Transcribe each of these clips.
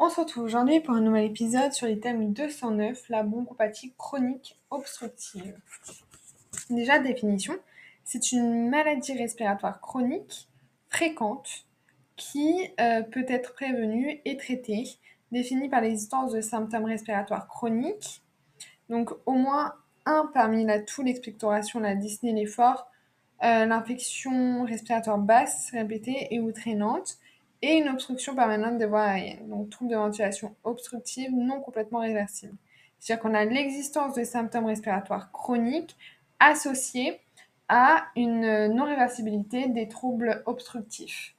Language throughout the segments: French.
On se retrouve aujourd'hui pour un nouvel épisode sur les thèmes 209, la bronchopathie chronique obstructive. Déjà, définition, c'est une maladie respiratoire chronique fréquente qui euh, peut être prévenue et traitée, définie par l'existence de symptômes respiratoires chroniques. Donc au moins un parmi la toux, l'expectoration, la dyspnée, l'effort, euh, l'infection respiratoire basse, répétée et ou traînante, et une obstruction permanente des voies aériennes, donc trouble de ventilation obstructive non complètement réversible. C'est-à-dire qu'on a l'existence de symptômes respiratoires chroniques associés à une non-réversibilité des troubles obstructifs.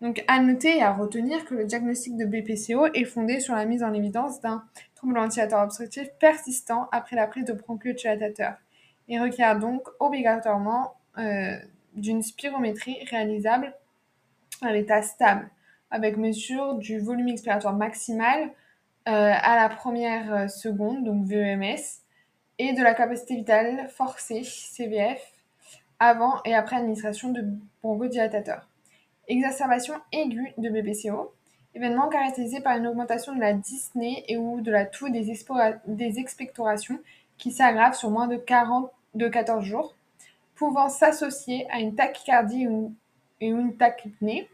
Donc, à noter et à retenir que le diagnostic de BPCO est fondé sur la mise en évidence d'un trouble ventilateur obstructif persistant après la prise de bronchodilatateur et requiert donc obligatoirement euh, d'une spirométrie réalisable à l'état stable, avec mesure du volume expiratoire maximal euh, à la première euh, seconde, donc VEMS, et de la capacité vitale forcée, CVF, avant et après administration de bronchodilatateurs. Exacerbation aiguë de BPCO, événement caractérisé par une augmentation de la dyspnée et ou de la toux des, des expectorations qui s'aggrave sur moins de, 40, de 14 jours, pouvant s'associer à une tachycardie ou, et une tachypnée,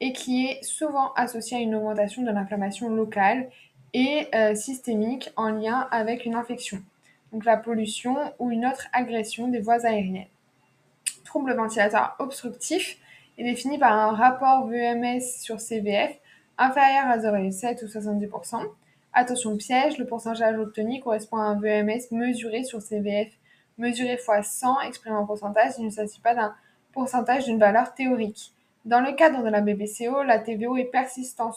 et qui est souvent associé à une augmentation de l'inflammation locale et euh, systémique en lien avec une infection, donc la pollution ou une autre agression des voies aériennes. Trouble ventilateur obstructif est défini par un rapport VMS sur CVF inférieur à 0,7 ou 70%. Attention piège, le pourcentage obtenu correspond à un VMS mesuré sur CVF mesuré x 100 exprimé en pourcentage. Il ne s'agit pas d'un pourcentage d'une valeur théorique. Dans le cadre de la BBCO, la TVO est persistant.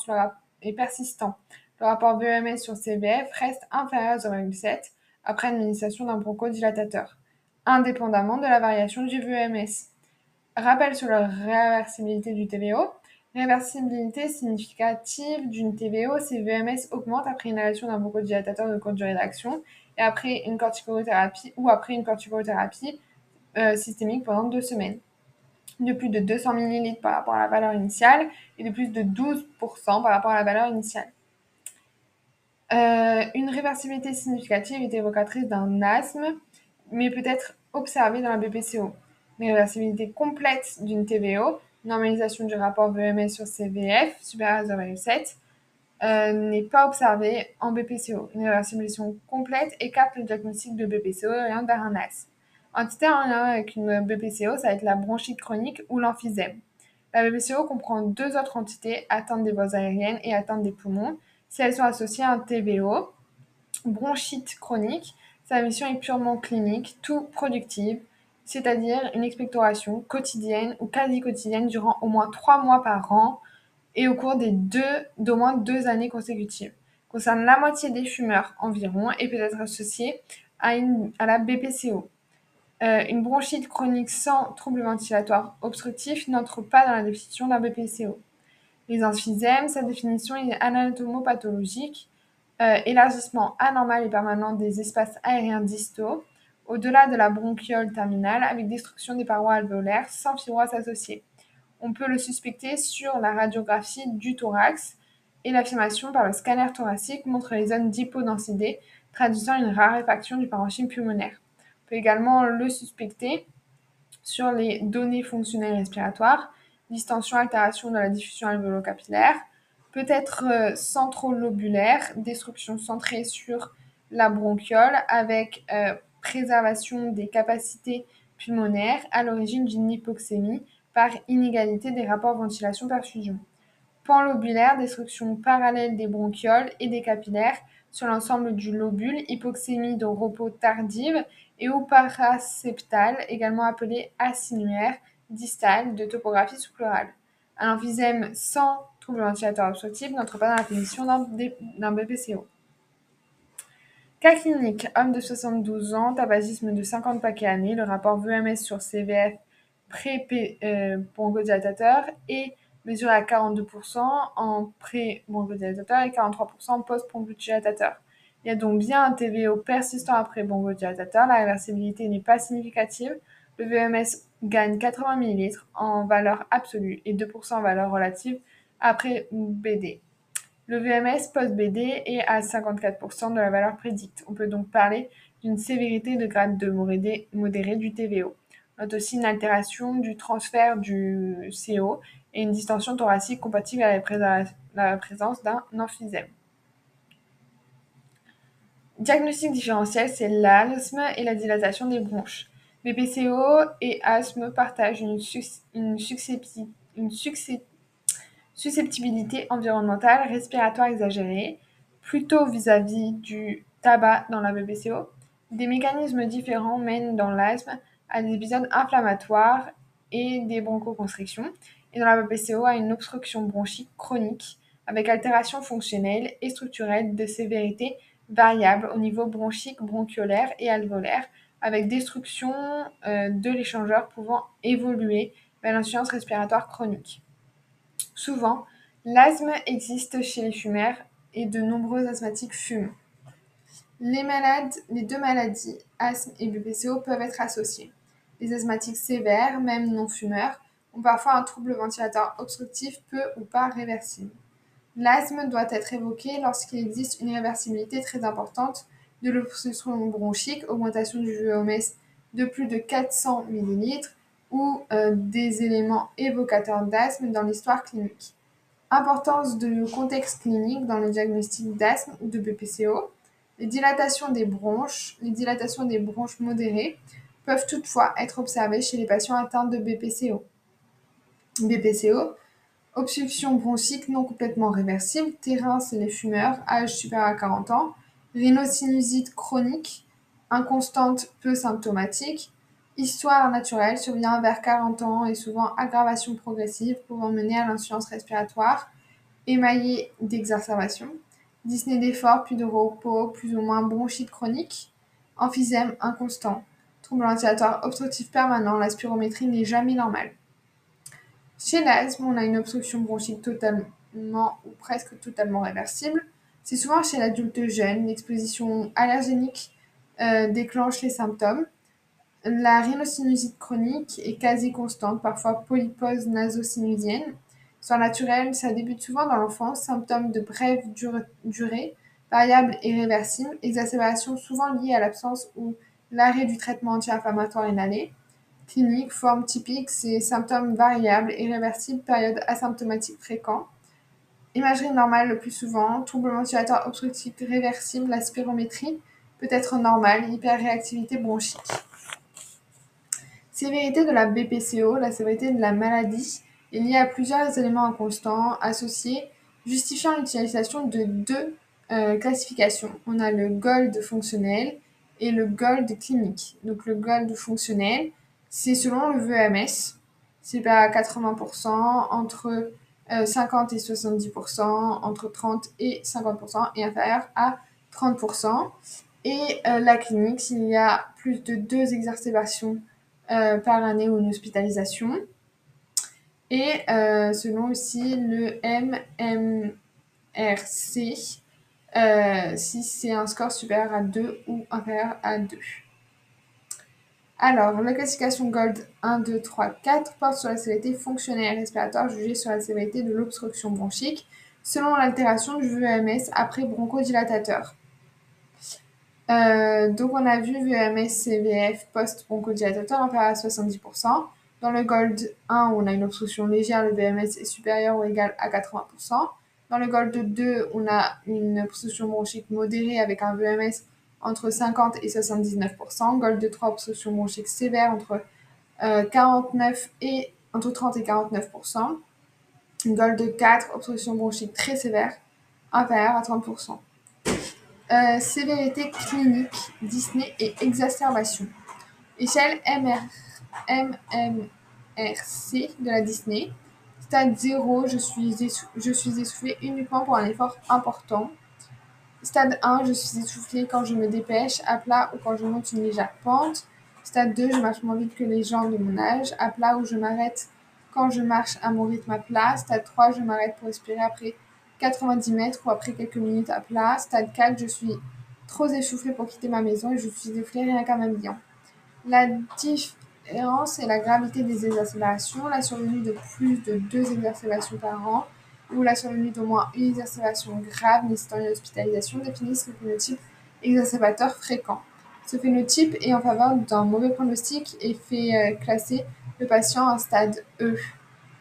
Persistant. le rapport VMS sur CVF reste inférieur à 0,7 après administration d'un bronchodilatateur, indépendamment de la variation du VMS. Rappel sur la réversibilité du TVO. Réversibilité significative d'une TVO, si VMS augmente après inhalation d'un bronchodilatateur de courte durée d'action et après une corticothérapie ou après une corticothérapie euh, systémique pendant deux semaines de plus de 200 ml par rapport à la valeur initiale et de plus de 12% par rapport à la valeur initiale. Euh, une réversibilité significative est évocatrice d'un asthme, mais peut être observée dans la BPCO. Une réversibilité complète d'une TVO, normalisation du rapport VMS sur CVF supérieur à 0,7, euh, n'est pas observée en BPCO. Une réversibilité complète écarte le diagnostic de BPCO et oriente vers un asthme. Entité en lien avec une BPCO, ça va être la bronchite chronique ou l'emphysème. La BPCO comprend deux autres entités, atteinte des voies aériennes et atteinte des poumons. Si elles sont associées à un TVO, bronchite chronique, sa mission est purement clinique, tout productive, c'est-à-dire une expectoration quotidienne ou quasi quotidienne durant au moins trois mois par an et au cours des deux, d'au moins deux années consécutives. Concerne la moitié des fumeurs environ et peut être associée à, la BPCO. Euh, une bronchite chronique sans trouble ventilatoire obstructif n'entre pas dans la définition d'un BPCO. Les emphysèmes, sa définition est anatomopathologique, euh, élargissement anormal et permanent des espaces aériens distaux, au-delà de la bronchiole terminale, avec destruction des parois alvéolaires sans fibrose associée. On peut le suspecter sur la radiographie du thorax et l'affirmation par le scanner thoracique montre les zones d'hypodensité, traduisant une raréfaction du parenchyme pulmonaire peut également le suspecter sur les données fonctionnelles respiratoires, distension, altération de la diffusion alvéolo-capillaire, peut être euh, centrolobulaire, destruction centrée sur la bronchiole avec euh, préservation des capacités pulmonaires à l'origine d'une hypoxémie par inégalité des rapports ventilation-perfusion. Panlobulaire, destruction parallèle des bronchioles et des capillaires sur l'ensemble du lobule, hypoxémie de repos tardive et ou paraseptale, également appelée acinuaire distale de topographie sous-pleurale. Un emphysème sans trouble ventilateur obstructif n'entre pas dans la définition d'un BPCO. Cas clinique, homme de 72 ans, tabagisme de 50 paquets années, le rapport VMS sur CVF pré-bronchodilatateur euh, et mesuré à 42% en pré-bronchodilatateur et 43% en post-bronchodilatateur. Il y a donc bien un TVO persistant après bronchodilatateur. La réversibilité n'est pas significative. Le VMS gagne 80 ml en valeur absolue et 2% en valeur relative après BD. Le VMS post-BD est à 54% de la valeur prédite. On peut donc parler d'une sévérité de grade 2 modéré du TVO. Note aussi une altération du transfert du CO et une distension thoracique compatible avec la présence d'un emphysème. Diagnostic différentiel, c'est l'asthme et la dilatation des bronches. BPCO et asthme partagent une, susceptibilité environnementale respiratoire exagérée, plutôt vis-à-vis du tabac dans la BPCO. Des mécanismes différents mènent dans l'asthme à des épisodes inflammatoires et des bronchoconstrictions, et dans la BPCO à une obstruction bronchique chronique avec altération fonctionnelle et structurelle de sévérité variable au niveau bronchique, bronchiolaire et alvéolaire, avec destruction euh, de l'échangeur pouvant évoluer vers l'insuffisance respiratoire chronique. Souvent, l'asthme existe chez les fumeurs et de nombreux asthmatiques fument. Les, les deux maladies, asthme et BPCO, peuvent être associées. Les asthmatiques sévères, même non fumeurs, ont parfois un trouble ventilateur obstructif peu ou pas réversible. L'asthme doit être évoqué lorsqu'il existe une réversibilité très importante de l'obstruction bronchique, augmentation du VOMS de plus de 400 ml ou euh, des éléments évocateurs d'asthme dans l'histoire clinique. Importance de contexte clinique dans le diagnostic d'asthme ou de BPCO. Les dilatations des bronches, les dilatations des bronches modérées peuvent toutefois être observées chez les patients atteints de BPCO. BPCO, obstruction bronchique non complètement réversible, terrain c'est les fumeurs, âge supérieur à 40 ans, rhinosinusite chronique, inconstante peu symptomatique, histoire naturelle survient vers 40 ans et souvent aggravation progressive pouvant mener à l'insuffisance respiratoire, émaillée d'exacerbation, dyspnée d'effort puis de repos plus ou moins bronchite chronique, emphysème inconstant, trouble ventilatoire obstructif permanent, la spirométrie n'est jamais normale. Chez l'asthme, on a une obstruction bronchique totalement ou presque totalement réversible. C'est souvent chez l'adulte jeune, l'exposition allergénique euh, déclenche les symptômes. La rhinosinusiite chronique est quasi constante, parfois polypose nasosinusienne. Soit naturelle, ça débute souvent dans l'enfance, symptômes de brève durée, variable et réversible, exacerbation souvent liée à l'absence ou l'arrêt du traitement anti-inflammatoire inhalé. Clinique, forme typique, c'est symptômes variables et réversibles, période asymptomatique fréquent. Imagerie normale le plus souvent, trouble ventilatoire obstructif réversible, la spirométrie peut être normale, hyperréactivité bronchique. Sévérité de la BPCO, la sévérité de la maladie est liée à plusieurs éléments inconstants associés, justifiant l'utilisation de deux euh, classifications. On a le GOLD fonctionnel et le GOLD clinique. Donc le GOLD fonctionnel, c'est selon le VMS, c'est à 80%, entre 50 euh, et 70%, entre 30 et 50% et inférieur à 30%. Et euh, la clinique, s'il y a plus de deux exacerbations euh, par année ou une hospitalisation. Et selon aussi le MMRC, si c'est un score supérieur à 2 ou inférieur à 2. Alors, la classification Gold 1, 2, 3, 4 porte sur la sévérité fonctionnelle respiratoire jugée sur la sévérité de l'obstruction bronchique selon l'altération du VEMS après bronchodilatateur. Euh, donc on a vu VMS CVF post-bronchodilatateur inférieur à 70%. Dans le Gold 1, on a une obstruction légère, le VMS est supérieur ou égal à 80%. Dans le Gold 2, on a une obstruction bronchique modérée avec un VMS entre 50 et 79%. Gold 3, obstruction bronchique sévère entre 49 euh, et entre 30 et 49%. Gold 4, obstruction bronchique très sévère, inférieure à 30%. Euh, sévérité clinique, Disney et exacerbation. Échelle MR, MMRC de la Disney. Stade 0, je suis, je suis essoufflé uniquement pour un effort important. Stade 1, je suis essoufflé quand je me dépêche, à plat ou quand je monte une légère pente. Stade 2, je marche moins vite que les gens de mon âge, à plat ou je m'arrête quand je marche à mon rythme à plat. Stade 3, je m'arrête pour respirer après 90 mètres ou après quelques minutes à plat. Stade 4, je suis trop essoufflée pour quitter ma maison et je suis essoufflée rien qu'à m'habiller. La différence est la gravité des exacerbations. La survenue de plus de deux exacerbations par an ou la survenue d'au moins une exacerbation grave nécessitant une hospitalisation définissent le phénotype exacerbateur fréquent. Ce phénotype est en faveur d'un mauvais pronostic et fait euh, classer le patient en stade E.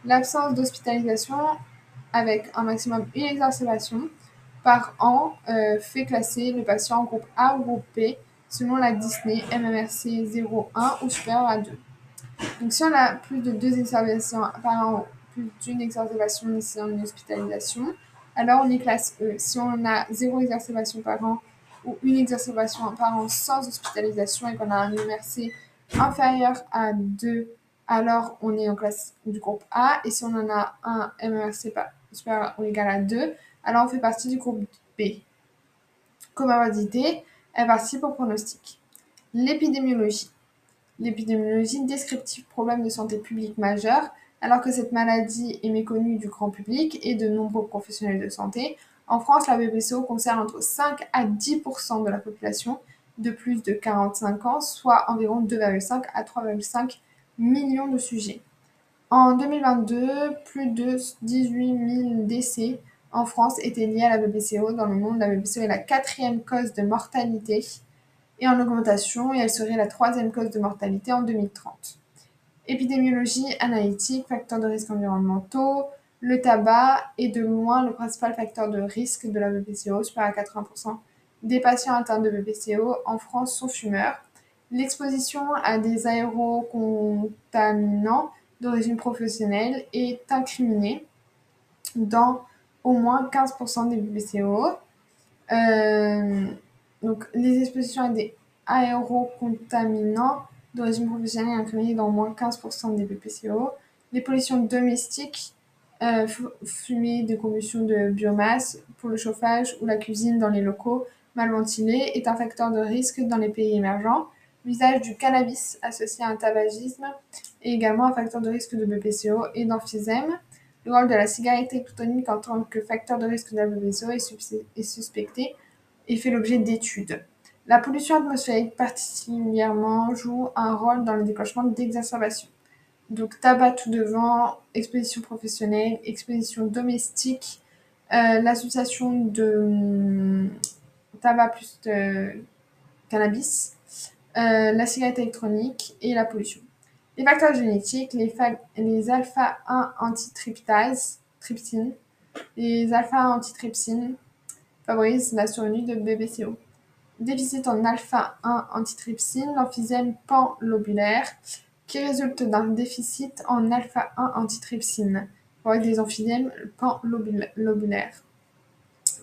L'absence d'hospitalisation avec un maximum une exacerbation par an euh, fait classer le patient en groupe A ou groupe B selon la Disney MMRC 0,1 ou supérieur à 2. Donc si on a plus de deux exacerbations par an, d'une exacerbation nécessitant une hospitalisation, alors on est classe E. Si on a zéro exacerbation par an ou une exacerbation par an sans hospitalisation et qu'on a un MMRC inférieur à 2, alors on est en classe du groupe A. Et si on en a un MMRC supérieur ou égal à 2, alors on fait partie du groupe B. Comorbidité, elle participe au pronostic. L'épidémiologie. L'épidémiologie descriptive problème de santé publique majeur, alors que cette maladie est méconnue du grand public et de nombreux professionnels de santé. En France, la BPCO concerne entre 5 à 10% de la population de plus de 45 ans, soit environ 2,5 à 3,5 millions de sujets. En 2022, plus de 18 000 décès en France était liée à la BPCO. Dans le monde, la BPCO est la quatrième cause de mortalité et en augmentation et elle serait la troisième cause de mortalité en 2030. Épidémiologie analytique, facteurs de risque environnementaux, le tabac est de loin le principal facteur de risque de la BPCO, supérieur à 80% des patients atteints de BPCO en France sont fumeurs. L'exposition à des aérocontaminants d'origine professionnelle est incriminée dans au moins 15% des BPCO. Euh, donc, les expositions à des aérocontaminants d'origine professionnelle incriminées dans au moins 15% des BPCO. Les pollutions domestiques, euh, fumée de combustion de biomasse pour le chauffage ou la cuisine dans les locaux mal ventilés est un facteur de risque dans les pays émergents. L'usage du cannabis associé à un tabagisme est également un facteur de risque de BPCO et d'emphysème. Le rôle de la cigarette électronique en tant que facteur de risque de la BPCO est, suspecté et fait l'objet d'études. La pollution atmosphérique particulièrement joue un rôle dans le déclenchement d'exacerbations. Donc tabac tout devant, exposition professionnelle, exposition domestique, euh, l'association de hum, tabac plus cannabis, euh, la cigarette électronique et la pollution. Les facteurs génétiques, les, les alpha-1 antitryptase, trypsine, les alpha-1 antitrypsine favorisent la survenue de BBCO. Déficit en alpha-1 antitrypsine, l'emphysème panlobulaire, qui résulte d'un déficit en alpha-1 antitrypsine, avec des emphysèmes panlobulaires,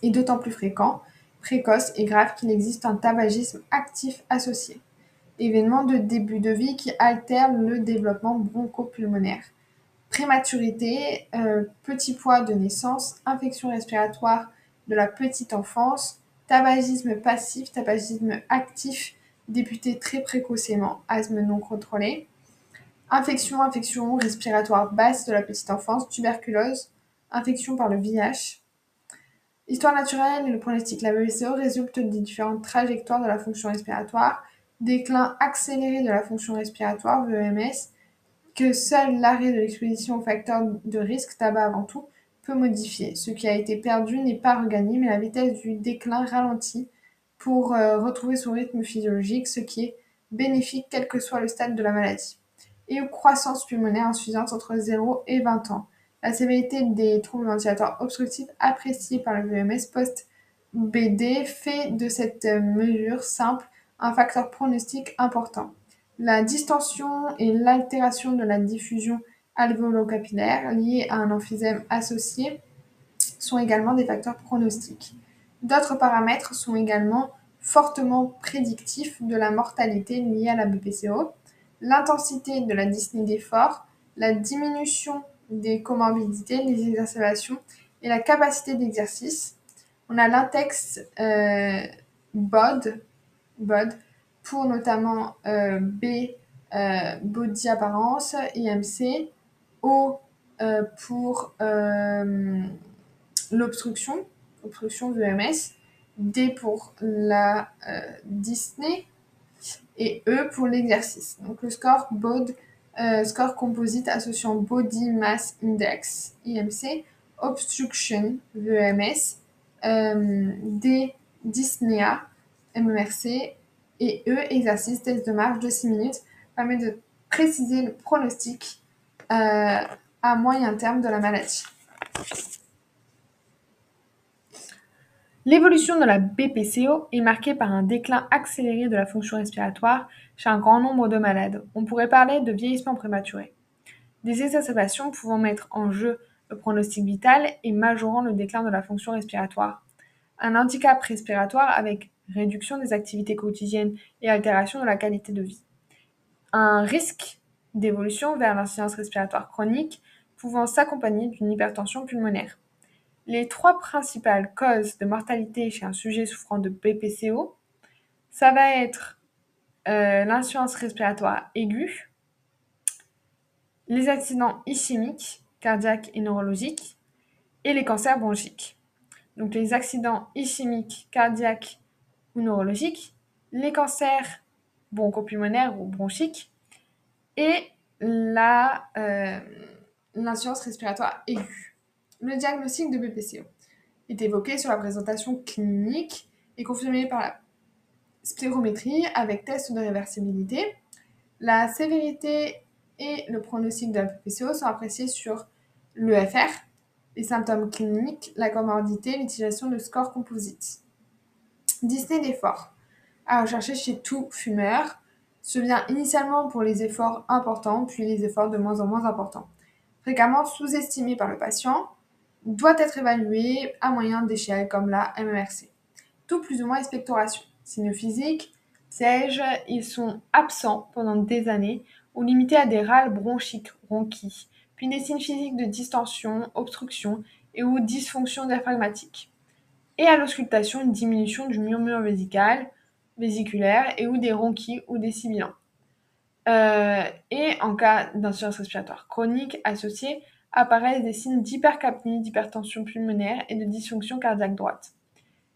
est d'autant plus fréquent, précoce et grave qu'il existe un tabagisme actif associé événement de début de vie qui altère le développement bronchopulmonaire. Prématurité, euh, petit poids de naissance, infection respiratoire de la petite enfance, tabagisme passif, tabagisme actif débuté très précocement, asthme non contrôlé, infection, infection respiratoire basse de la petite enfance, tuberculose, infection par le VIH. Histoire naturelle et le pronostic. La BCO résulte des différentes trajectoires de la fonction respiratoire, déclin accéléré de la fonction respiratoire, VEMS, que seul l'arrêt de l'exposition aux facteurs de risque, tabac avant tout, peut. Ce qui a été perdu n'est pas regagné, mais la vitesse du déclin ralentit pour euh, retrouver son rythme physiologique, ce qui est bénéfique quel que soit le stade de la maladie. Et une croissance pulmonaire insuffisante entre 0 et 20 ans. La sévérité des troubles ventilatoires obstructifs appréciés par le VMS post-BD fait de cette mesure simple un facteur pronostic important. La distension et l'altération de la diffusion alvéolo-capillaire liée à un emphysème associé sont également des facteurs pronostiques. D'autres paramètres sont également fortement prédictifs de la mortalité liée à la BPCO, l'intensité de la dyspnée d'effort, la diminution des comorbidités, les exacerbations et la capacité d'exercice. On a l'index euh, BOD, BOD, pour notamment euh, B, euh, body apparence, IMC, O euh, pour l'obstruction, obstruction VMS, D pour la Disney et E pour l'exercice. Donc le score score composite associant Body Mass Index, IMC, Obstruction, euh, D, dyspnea, MMRC, et E, exercice, test de marche de 6 minutes, permet de préciser le pronostic euh, à moyen terme de la maladie. L'évolution de la BPCO est marquée par un déclin accéléré de la fonction respiratoire chez un grand nombre de malades. On pourrait parler de vieillissement prématuré. Des exacerbations pouvant mettre en jeu le pronostic vital et majorant le déclin de la fonction respiratoire. Un handicap respiratoire avec réduction des activités quotidiennes et altération de la qualité de vie. Un risque d'évolution vers l'insuffisance respiratoire chronique pouvant s'accompagner d'une hypertension pulmonaire. Les trois principales causes de mortalité chez un sujet souffrant de BPCO, ça va être euh, l'insuffisance respiratoire aiguë, les accidents ischémiques, cardiaques et neurologiques, et les cancers bronchiques. Donc les accidents ischémiques, cardiaques ou neurologiques, les cancers bronchopulmonaires ou bronchiques et euh, l'insuffisance respiratoire aiguë. Le diagnostic de BPCO est évoqué sur la présentation clinique et confirmé par la spirométrie avec test de réversibilité. La sévérité et le pronostic de la BPCO sont appréciés sur l'EFR, les symptômes cliniques, la comorbidité, l'utilisation de scores composites. Dyspnée d'effort, à rechercher chez tout fumeur, se vient initialement pour les efforts importants, puis les efforts de moins en moins importants. Fréquemment sous-estimé par le patient, doit être évalué à moyen d'échelle comme la MMRC. Tout plus ou moins expectoration. Signes physiques, siège, ils sont absents pendant des années ou limités à des râles bronchiques, bronchies, puis des signes physiques de distension, obstruction et ou dysfonction diaphragmatique. Et à l'auscultation, une diminution du murmure vésical, vésiculaire et ou des ronchis ou des sibilants. Euh, et en cas d'insuffisance respiratoire chronique associée, apparaissent des signes d'hypercapnie, d'hypertension pulmonaire et de dysfonction cardiaque droite.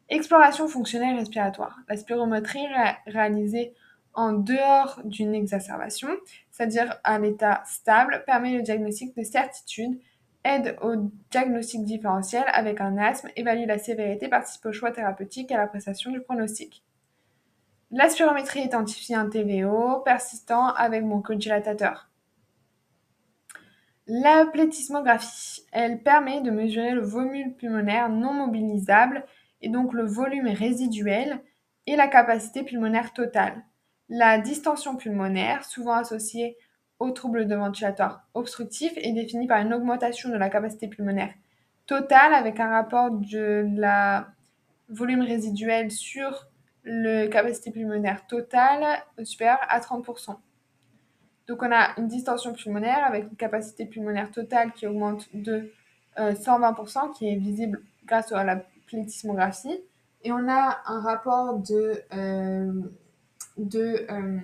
Exploration fonctionnelle respiratoire. La spirométrie réalisée en dehors d'une exacerbation, c'est-à-dire à l'état stable, permet le diagnostic de certitude, aide au diagnostic différentiel avec un asthme, évalue la sévérité, participe au choix thérapeutique et à la prestation du pronostic. La spirométrie identifie un TVO persistant avec bronchodilatateur. La plétismographie, elle permet de mesurer le volume pulmonaire non mobilisable et donc le volume résiduel et la capacité pulmonaire totale. La distension pulmonaire, souvent associée aux troubles de ventilatoire obstructif, est définie par une augmentation de la capacité pulmonaire totale avec un rapport de la volume résiduel sur le capacité pulmonaire totale supérieure à 30%. Donc on a une distension pulmonaire avec une capacité pulmonaire totale qui augmente de 120%, euh, qui est visible grâce à la plétismographie. Et on a un rapport de, euh, euh,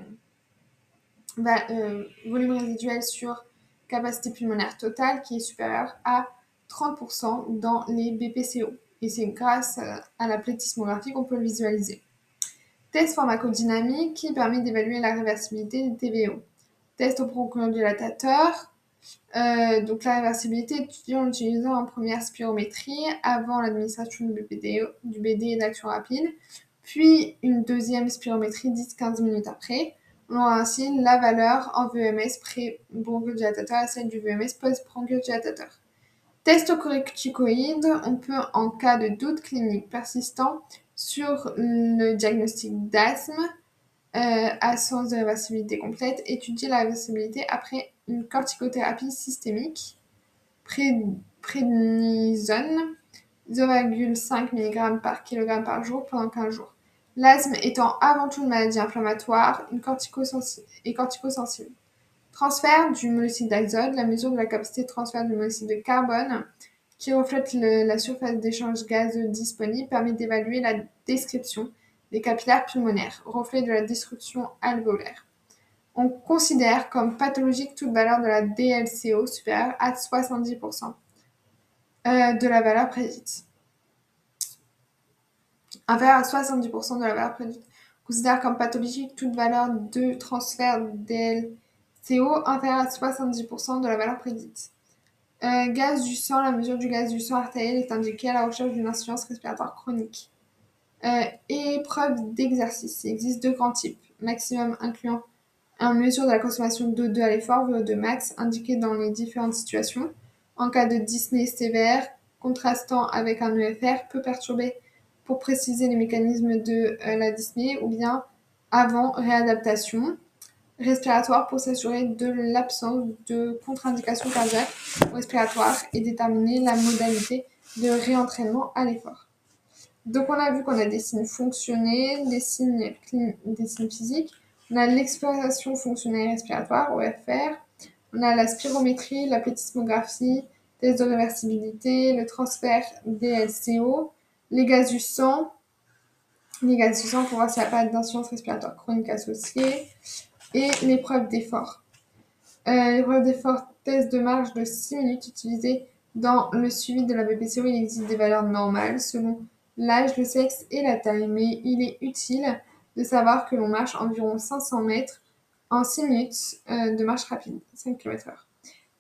volume résiduel sur capacité pulmonaire totale qui est supérieur à 30% dans les BPCO. Et c'est grâce à la plétismographie qu'on peut le visualiser. Test pharmacodynamique qui permet d'évaluer la réversibilité des TVO test au bronchodilatateur. Euh, donc la réversibilité étudiée en utilisant en première spirométrie avant l'administration du, BD, BD d'action rapide, puis une deuxième spirométrie 10-15 minutes après. On aura ainsi la valeur en VMS pré-bronchodilatateur et celle du VMS post-bronchodilatateur. Test au corticoïde, on peut, en cas de doute clinique persistant sur le diagnostic d'asthme, euh, à sens de réversibilité complète, étudier la réversibilité après une corticothérapie systémique, prédnisone, 0,5 mg par kg par jour pendant 15 jours. L'asthme étant avant tout une maladie inflammatoire une et corticosensible. Transfert du monoxyde d'azote, la mesure de la capacité de transfert du monoxyde de carbone qui reflète la surface d'échange gazeux disponible permet d'évaluer la description des capillaires pulmonaires, reflet de la destruction alvéolaire. On considère comme pathologique toute valeur de la DLCO supérieure à 70% euh, de la valeur prédite. Inférieure à 70% de la valeur prédite. On considère comme pathologique toute valeur de transfert DLCO inférieure à 70% de la valeur prédite. Euh, gaz du sang, la mesure du gaz du sang artériel est indiquée à la recherche d'une insuffisance respiratoire chronique. Euh, épreuve d'exercice. Il existe deux grands types. Maximum incluant un mesure de la consommation d'O2 à l'effort, VO2 max, indiqué dans les différentes situations. En cas de dyspnée sévère, contrastant avec un EFR, peut perturber pour préciser les mécanismes de euh, la dyspnée ou bien avant réadaptation respiratoire pour s'assurer de l'absence de contre-indication cardiaque respiratoire et déterminer la modalité de réentraînement à l'effort. Donc on a vu qu'on a des signes fonctionnels, des signes, des signes physiques, on a l'exploration fonctionnelle respiratoire, OFR, on a la spirométrie, la plétismographie, test de réversibilité, le transfert DLCO, les gaz du sang, les gaz du sang pour voir s'il n'y a pas d'insuffisance respiratoire chronique associée, et l'épreuve d'effort. Euh, l'épreuve d'effort test de marche de 6 minutes utilisée dans le suivi de la BPCO. Il existe des valeurs normales selon l'âge, le sexe et la taille, mais il est utile de savoir que l'on marche environ 500 mètres en 6 minutes euh, de marche rapide, 5 km/h.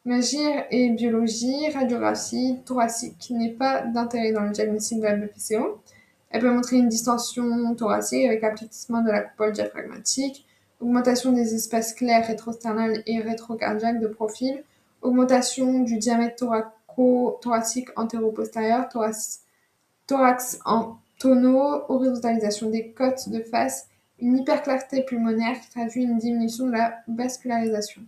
Magir et biologie, radiographie thoracique n'est pas d'intérêt dans le diagnostic de la BPCO. Elle peut montrer une distension thoracique avec aplatissement de la coupole diaphragmatique, augmentation des espaces clairs rétrosternal et rétrocardiaque de profil, augmentation du diamètre thoraco-thoracique antéro-postérieur, thorax, thorax en tonneau, horizontalisation des côtes de face, une hyperclarté pulmonaire qui traduit une diminution de la vascularisation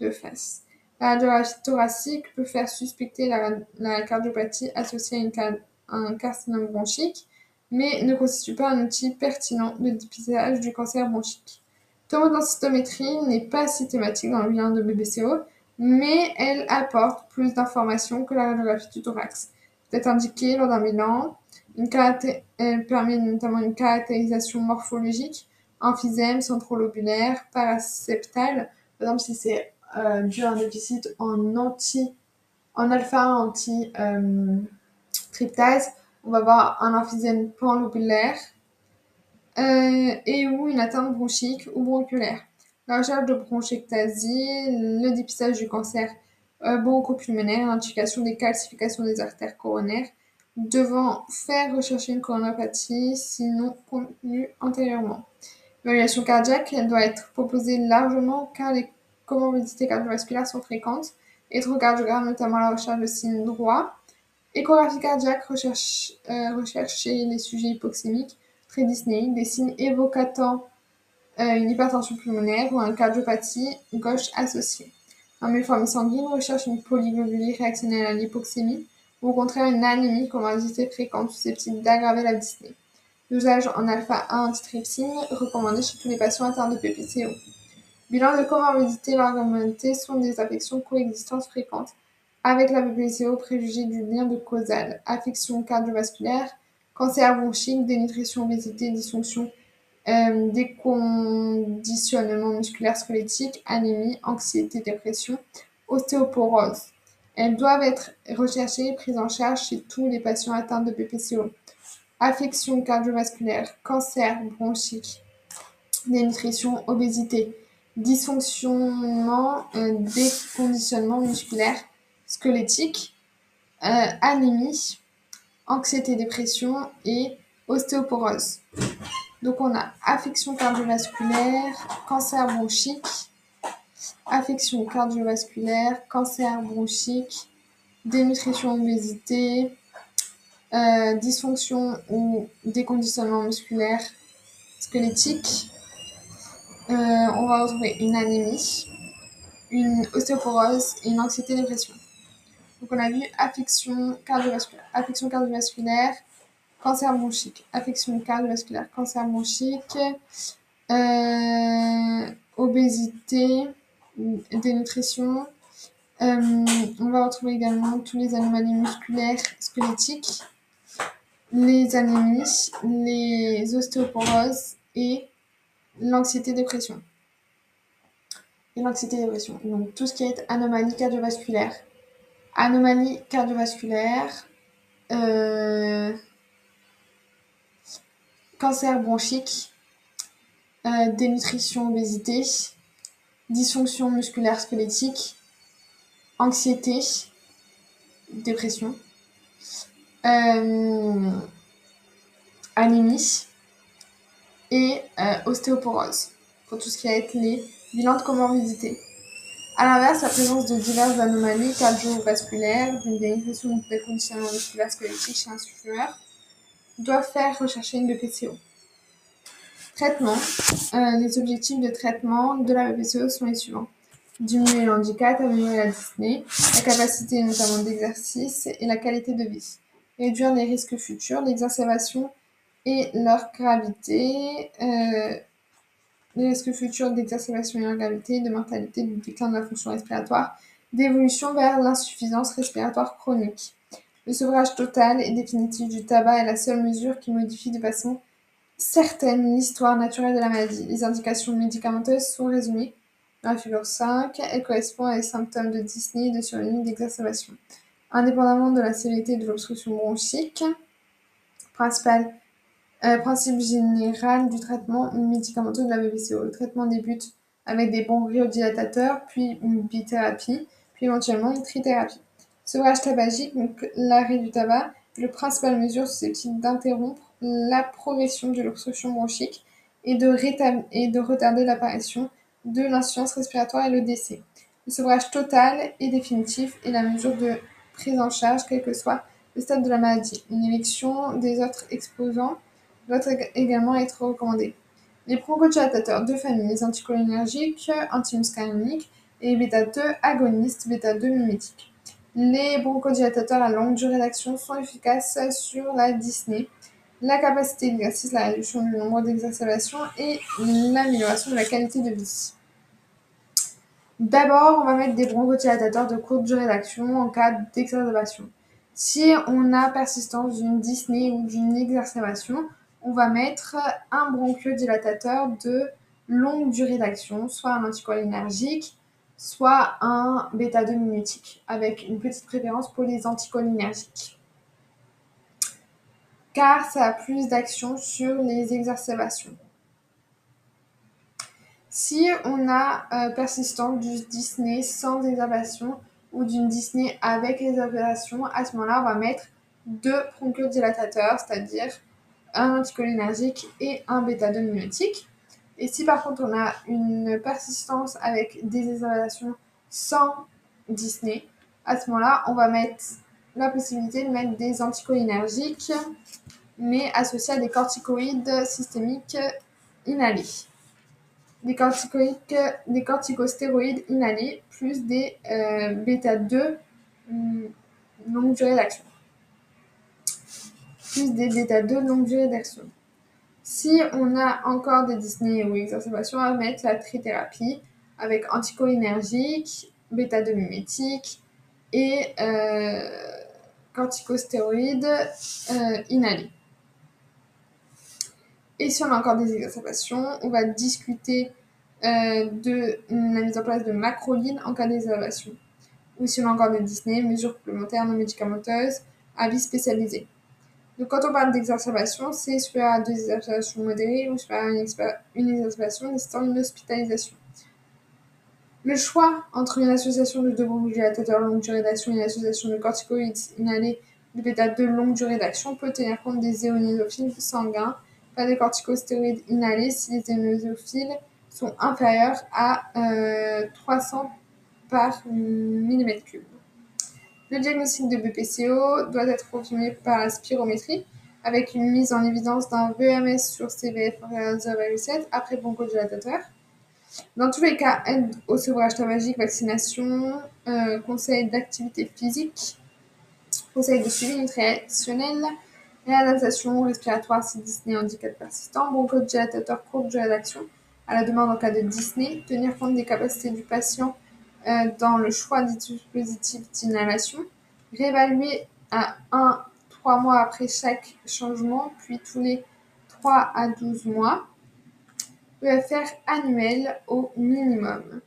de face. La radiographie thoracique peut faire suspecter la, cardiopathie associée à, un carcinome bronchique, mais ne constitue pas un outil pertinent de dépistage du cancer bronchique. Tomodensitométrie n'est pas systématique dans le bilan de BBCO, mais elle apporte plus d'informations que la radiographie du thorax. peut être indiquée lors d'un bilan. elle permet notamment une caractérisation morphologique, emphysème, centrolobulaire, paraseptal. Par exemple, si c'est euh, dû à un déficit en anti, en alpha anti euh, tryptase, on va avoir un emphysème panlobulaire euh, et ou une atteinte bronchique ou bronchiculaire. La recherche de bronchectasie, le dépistage du cancer euh, bronchopulmonaire, l'indication des calcifications des artères coronaires, devant faire rechercher une coronapathie sinon contenue antérieurement. L'évaluation cardiaque, elle doit être proposée largement car les comorbidités cardiovasculaires sont fréquentes. Électrocardiogramme, notamment la recherche de signes droits. Échographie cardiaque, recherche, euh, rechercher les sujets hypoxémiques très des signes évocatant euh, une hypertension pulmonaire ou une cardiopathie gauche associée. Un méforme sanguine recherche une polyglobulie réactionnelle à l'hypoxémie ou au contraire une anémie comorbidité fréquente susceptible d'aggraver la dyspnée. Dosage en alpha-1 antitrypsine recommandé chez tous les patients atteints de PPCO. Bilan de comorbidité et sont des affections coexistantes fréquentes avec la PPCO préjugé du lien de causal, affection cardiovasculaire, cancer bronchique, dénutrition, obésité, dysfonction, euh, déconditionnement musculaire squelettique, anémie, anxiété, dépression, ostéoporose. Elles doivent être recherchées et prises en charge chez tous les patients atteints de BPCO. Affection cardiovasculaire, cancer bronchique, dénutrition, obésité, dysfonctionnement, euh, déconditionnement musculaire squelettique, euh, anémie, anxiété, dépression et ostéoporose. Donc on a affection cardiovasculaire, cancer bronchique, affection cardiovasculaire, cancer bronchique, dénutrition, obésité, euh, dysfonction ou déconditionnement musculaire squelettique. Euh, on va retrouver une anémie, une ostéoporose et une anxiété dépression. Donc on a vu affection cardiovasculaire, affection cardiovasculaire, cancer bronchique, affection cardiovasculaire, cancer bronchique, euh, obésité, dénutrition. Euh, on va retrouver également tous les anomalies musculaires squelettiques, les anémies, les ostéoporoses et l'anxiété dépression. Et l'anxiété dépression. Donc tout ce qui est anomalie cardiovasculaire, Anomalie cardiovasculaire, euh, cancer bronchique, euh, dénutrition, obésité, dysfonction musculaire squelettique, anxiété, dépression, euh, anémie et ostéoporose, pour tout ce qui a été les bilans de comorbidité. A l'inverse, la présence de diverses anomalies cardiovasculaires, d'une dénigration des conditions musculaires squelettiques chez un fumeur, doivent faire rechercher une BPCO. Traitement. Euh, les objectifs de traitement de la BPCO sont les suivants. Diminuer le handicap, améliorer la dyspnée, la capacité notamment d'exercice et la qualité de vie. Réduire les risques futurs, l'exacerbation et leur gravité, euh, les risques futurs d'exacerbation gravité, de mortalité, du déclin de la fonction respiratoire, d'évolution vers l'insuffisance respiratoire chronique. Le sevrage total et définitif du tabac est la seule mesure qui modifie de façon certaine l'histoire naturelle de la maladie. Les indications médicamenteuses sont résumées dans la figure 5. Elles correspondent à des symptômes de dyspnée de survenue d'exacerbation. Indépendamment de la sévérité de l'obstruction bronchique, principal euh, principe général du traitement médicamenteux de la BPCO. Le traitement débute avec des bronchodilatateurs, puis une bithérapie, puis éventuellement une trithérapie. Sevrage tabagique, donc l'arrêt du tabac, est la principale mesure susceptible d'interrompre la progression de l'obstruction bronchique et de, et de retarder l'apparition de l'insuffisance respiratoire et le décès. Le sevrage total et définitif est la mesure de prise en charge, quel que soit le stade de la maladie. Une élection des autres exposants doit également être recommandée. Les bronchodilatateurs de famille, les anticholinergiques, antimuscariniques et les bêta-2 agonistes, bêta-2 mimétiques. Les bronchodilatateurs à longue durée d'action sont efficaces sur la dyspnée, la capacité d'exercice, la réduction du nombre d'exacerbations et l'amélioration de la qualité de vie. D'abord, on va mettre des bronchodilatateurs de courte durée d'action en cas d'exacerbation. Si on a persistance d'une dyspnée ou d'une exacerbation, on va mettre un bronchodilatateur de longue durée d'action, soit un anticholinergique, soit un bêta-2 mimétique, avec une petite préférence pour les anticholinergiques. Car ça a plus d'action sur les exacerbations. Si on a euh, persistance du dyspnée sans exacerbation ou d'une dyspnée avec exacerbation, à ce moment-là, on va mettre deux bronchodilatateurs, c'est-à-dire un anticholinergique et un bêta-2 mimétique. Et si par contre on a une persistance avec des exacerbations sans dyspnée, à ce moment-là, on va mettre la possibilité de mettre des anticholinergiques, mais associés à des corticoïdes systémiques inhalés. Des, corticoïdes, des corticostéroïdes inhalés plus des euh, bêta-2 hum, longue durée d'action plus des bêta-2 longue durée d'action. Si on a encore des dyspnées ou exacerbations, on va mettre la trithérapie avec anticholinergique, bêta-2 mimétique et euh, corticostéroïdes euh, inhalés. Et si on a encore des exacerbations, on va discuter euh, de la mise en place de macroline en cas d'exacerbation. Ou si on a encore des dyspnées, mesures complémentaires non médicamenteuses, avis spécialisés. Quand on parle d'exacerbation, c'est supérieur à deux exacerbations modérées ou supérieur à une, exacerbation nécessitant une hospitalisation. Le choix entre une association de deux bronchodilatateurs longue durée d'action et une association de corticoïdes inhalés de bêta-2 longue durée d'action peut tenir compte des éonosophiles sanguins, pas des corticostéroïdes inhalés si les éonosophiles sont inférieurs à 300 euh, par millimètre cube. Le diagnostic de BPCO doit être confirmé par la spirométrie avec une mise en évidence d'un VMS sur CVF 0,7 après bronchodilatateur. Dans tous les cas, aide au sevrage tabagique, vaccination, euh, conseil d'activité physique, conseil de suivi nutritionnel, réadaptation respiratoire si dyspnée handicap persistant, bronchodilatateur courte durée d'action à la demande en cas de dyspnée, tenir compte des capacités du patient dans le choix des dispositifs d'inhalation, réévaluer à 1-3 mois après chaque changement, puis tous les 3 à 12 mois. EFR annuel au minimum.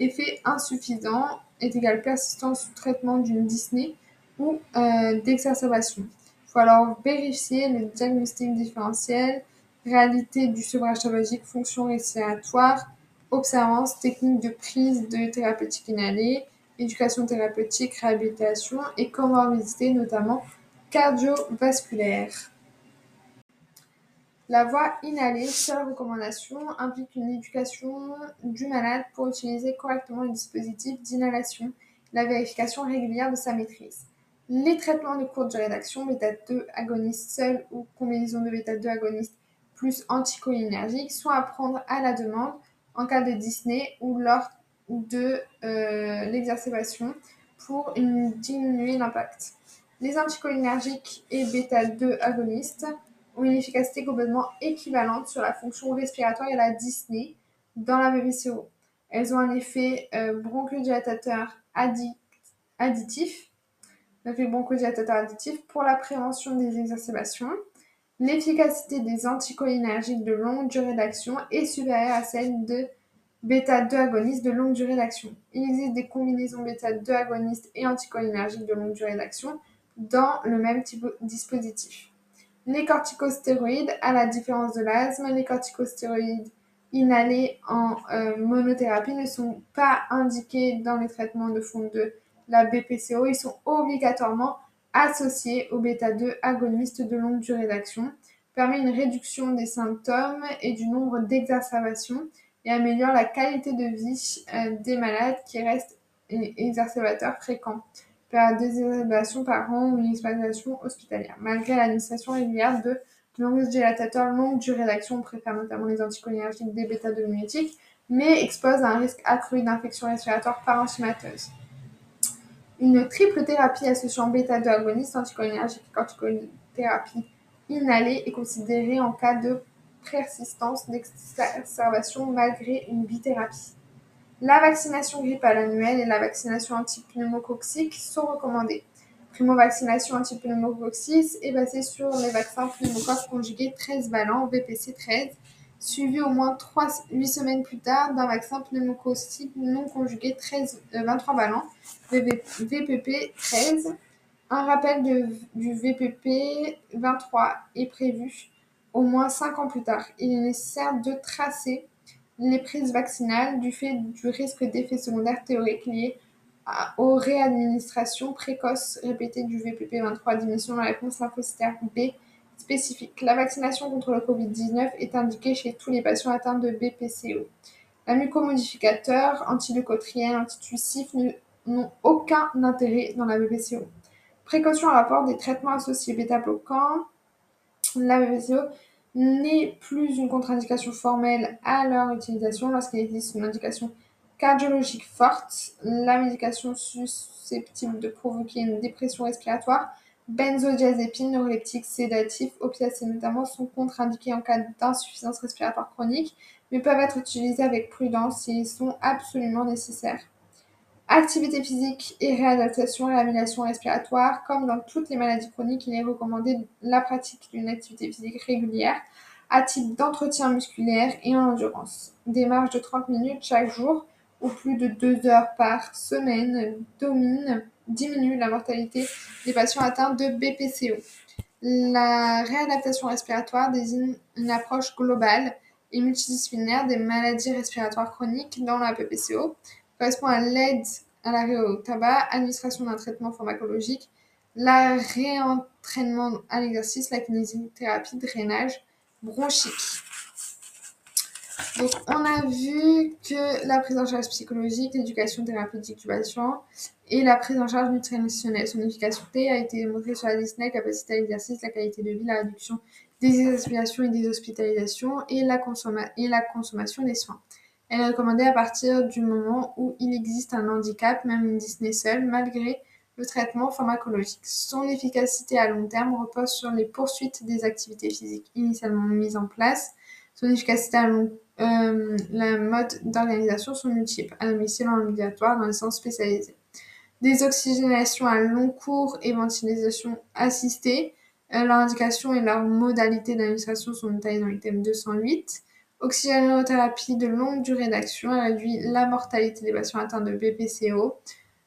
Effet insuffisant est égal persistance sous traitement d'une dyspnée ou euh, d'exacerbation. Il faut alors vérifier le diagnostic différentiel, réalité du sevrage fonction respiratoire, observance, technique de prise de thérapeutique inhalée éducation thérapeutique, réhabilitation et comorbidité, notamment cardiovasculaire. La voie inhalée, seule recommandation, implique une éducation du malade pour utiliser correctement le dispositif d'inhalation, la vérification régulière de sa maîtrise. Les traitements de courte durée d'action, bêta-2 agonistes seuls ou combinaison de bêta-2 agonistes plus anticholinergiques, sont à prendre à la demande en cas de dyspnée ou lors de euh, l'exacerbation pour diminuer l'impact. Les anticholinergiques et bêta-2 agonistes ont une efficacité complètement équivalente sur la fonction respiratoire et la dyspnée dans la BPCO. Elles ont un effet euh, bronchodilatateur additif, l'effet bronchodilatateur additif pour la prévention des exacerbations. L'efficacité des anticholinergiques de longue durée d'action est supérieure à celle de bêta-2 agonistes de longue durée d'action. Il existe des combinaisons bêta-2 agonistes et anticholinergiques de longue durée d'action dans le même type dispositif. Les corticostéroïdes, à la différence de l'asthme, les corticostéroïdes inhalés en euh, monothérapie ne sont pas indiqués dans les traitements de fond de la BPCO. Ils sont obligatoirement associés au bêta-2 agonistes de longue durée d'action, permet une réduction des symptômes et du nombre d'exacerbations et améliore la qualité de vie euh, des malades qui restent exacerbateurs fréquents des évaluations par an ou une expérimentation hospitalière. Malgré l'administration régulière de nombreux dilatateurs longue durée d'action, on préfère notamment les anticholinergiques des bêta-2 mimétiques, mais expose à un risque accru d'infection respiratoire parenchymateuse. Une triple thérapie associant bêta-2 agonistes, anticholinergiques et corticothérapie inhalée est considérée en cas de persistance d'exacerbation malgré une bithérapie. La vaccination grippale annuelle et la vaccination antipneumococcique sont recommandées. Primo-vaccination antipneumococcique est basée sur les vaccins pneumocoques conjugués 13 valents, VPC 13, suivi au moins 3, 8 semaines plus tard d'un vaccin pneumococcique non conjugué 13, 23 valents, VPP 13. Un rappel du VPP 23 est prévu au moins 5 ans plus tard. Il est nécessaire de tracer les prises vaccinales du fait du risque d'effets secondaires théoriques liés aux réadministrations précoces répétées du VPP-23 diminution de la réponse lymphocytaire B La vaccination contre le Covid-19 est indiquée chez tous les patients atteints de BPCO. La mucomodificateur, antileucotrienne, antitussif n'ont aucun intérêt dans la BPCO. Précaution à rapport des traitements associés bêta-bloquants. La BPCO n'est plus une contre-indication formelle à leur utilisation lorsqu'il existe une indication cardiologique forte, la médication susceptible de provoquer une dépression respiratoire, benzodiazépines, neuroleptiques, sédatifs, opiacés notamment, sont contre-indiqués en cas d'insuffisance respiratoire chronique, mais peuvent être utilisés avec prudence s'ils sont absolument nécessaires. Activité physique et réadaptation réhabilitation respiratoire. Comme dans toutes les maladies chroniques, il est recommandé la pratique d'une activité physique régulière à titre d'entretien musculaire et en endurance. Des de 30 minutes chaque jour ou plus de 2 heures par semaine domine, diminue la mortalité des patients atteints de BPCO. La réadaptation respiratoire désigne une approche globale et multidisciplinaire des maladies respiratoires chroniques dans la BPCO correspond à l'aide à l'arrêt au tabac, administration d'un traitement pharmacologique, la réentraînement à l'exercice, la kinésithérapie, drainage bronchique. Donc, on a vu que la prise en charge psychologique, l'éducation thérapeutique du patient et la prise en charge nutritionnelle. Son efficacité a été démontrée sur la la capacité à l'exercice, la qualité de vie, la réduction des exaspérations et des hospitalisations et la, et la consommation des soins. Elle est recommandée à partir du moment où il existe un handicap, même une dyspnée seule, malgré le traitement pharmacologique. Son efficacité à long terme repose sur les poursuites des activités physiques initialement mises en place. Son efficacité à long euh, la mode d'organisation sont multiples, à domicile en ambulatoire dans les centres spécialisés. Des oxygénations à long cours et ventilation assistée. Euh, leur indication et leur modalité d'administration sont détaillées dans l'item 208. Oxygénothérapie de longue durée d'action réduit la mortalité des patients atteints de BPCO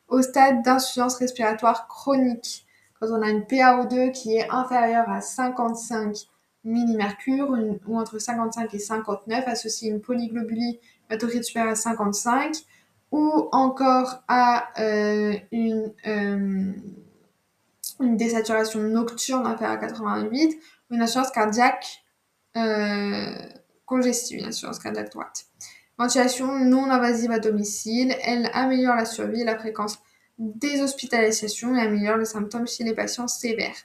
au stade d'insuffisance respiratoire chronique. Quand on a une PaO2 qui est inférieure à 55 millimercure ou entre 55 et 59, associé à une polyglobulie hématocrit supérieure à 55, ou encore à une, une désaturation nocturne inférieure à 88 ou une assurance cardiaque congestive, une assurance cardiaque droite. Ventilation non invasive à domicile, elle améliore la survie et la fréquence des hospitalisations et améliore les symptômes chez les patients sévères.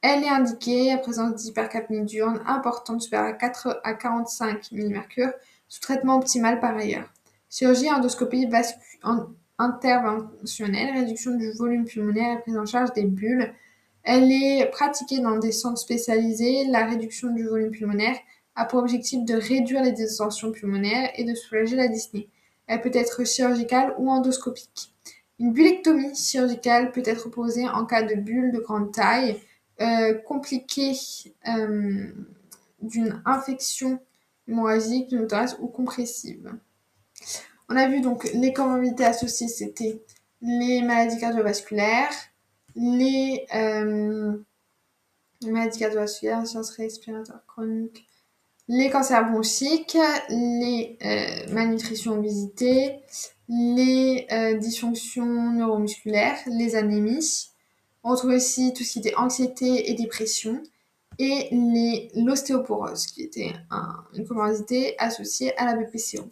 Elle est indiquée à présence d'hypercapnie diurne importante supérieure à 4 à 45 mmHg sous traitement optimal par ailleurs. Chirurgie endoscopie interventionnelle, réduction du volume pulmonaire et prise en charge des bulles. Elle est pratiquée dans des centres spécialisés. La réduction du volume pulmonaire a pour objectif de réduire les distensions pulmonaires et de soulager la dyspnée. Elle peut être chirurgicale ou endoscopique. Une bullectomie chirurgicale peut être posée en cas de bulle de grande taille, euh, compliquée euh, d'une infection hémorragique, d'une ou compressive. On a vu donc les comorbidités associées, c'était les maladies cardiovasculaires, les euh, maladies cardiovasculaires, les cancers bronchiques, les euh, malnutrition obésité, les euh, dysfonctions neuromusculaires, les anémies. On retrouve aussi tout ce qui était anxiété et dépression et l'ostéoporose qui était une comorbidité associée à la BPCO.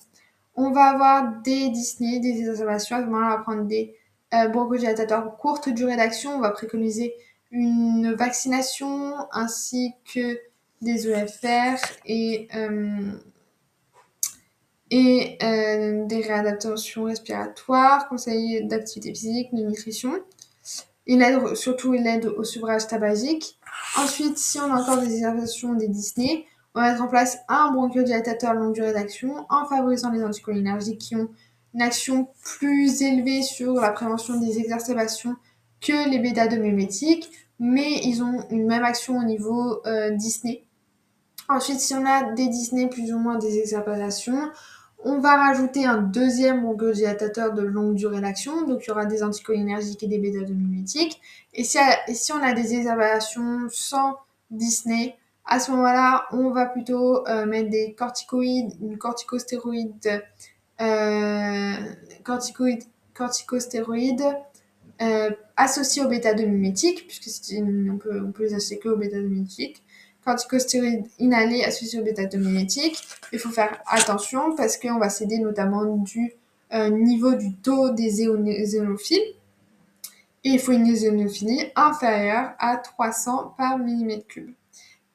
On va avoir des dyspnées, des exacerbations. À ce moment-là, on va prendre des euh, bronchodilatateurs courte durée d'action. On va préconiser une vaccination ainsi que des EFR et, euh, euh, des réadaptations respiratoires, conseil d'activité physique, de nutrition. Il aide surtout il aide au sevrage tabagique. Ensuite, si on a encore des exacerbations des dyspnées, on va mettre en place un bronchodilatateur longue durée d'action en favorisant les anticholinergiques qui ont une action plus élevée sur la prévention des exacerbations que les bêta-2 mimétiques, mais ils ont une même action au niveau euh, Disney. Ensuite, si on a des Disney plus ou moins des exacerbations, on va rajouter un deuxième bronchodilatateur de longue durée d'action, donc il y aura des anticholinergiques et des bêta-2 mimétiques. Et si, et si on a des exacerbations sans Disney, à ce moment-là, on va plutôt euh, mettre des corticoïdes, une corticostéroïde, euh, corticoïde, corticostéroïde euh, associés au bêta-2 mimétique, puisque on peut, on peut les associer que au bêta-2 mimétique. Corticostéroïdes inhalés associés au bêta-2 mimétique. Il faut faire attention parce qu'on va céder notamment du euh, niveau du taux des éosinophiles. Et il faut une éosinophilie inférieure à 300 par millimètre cube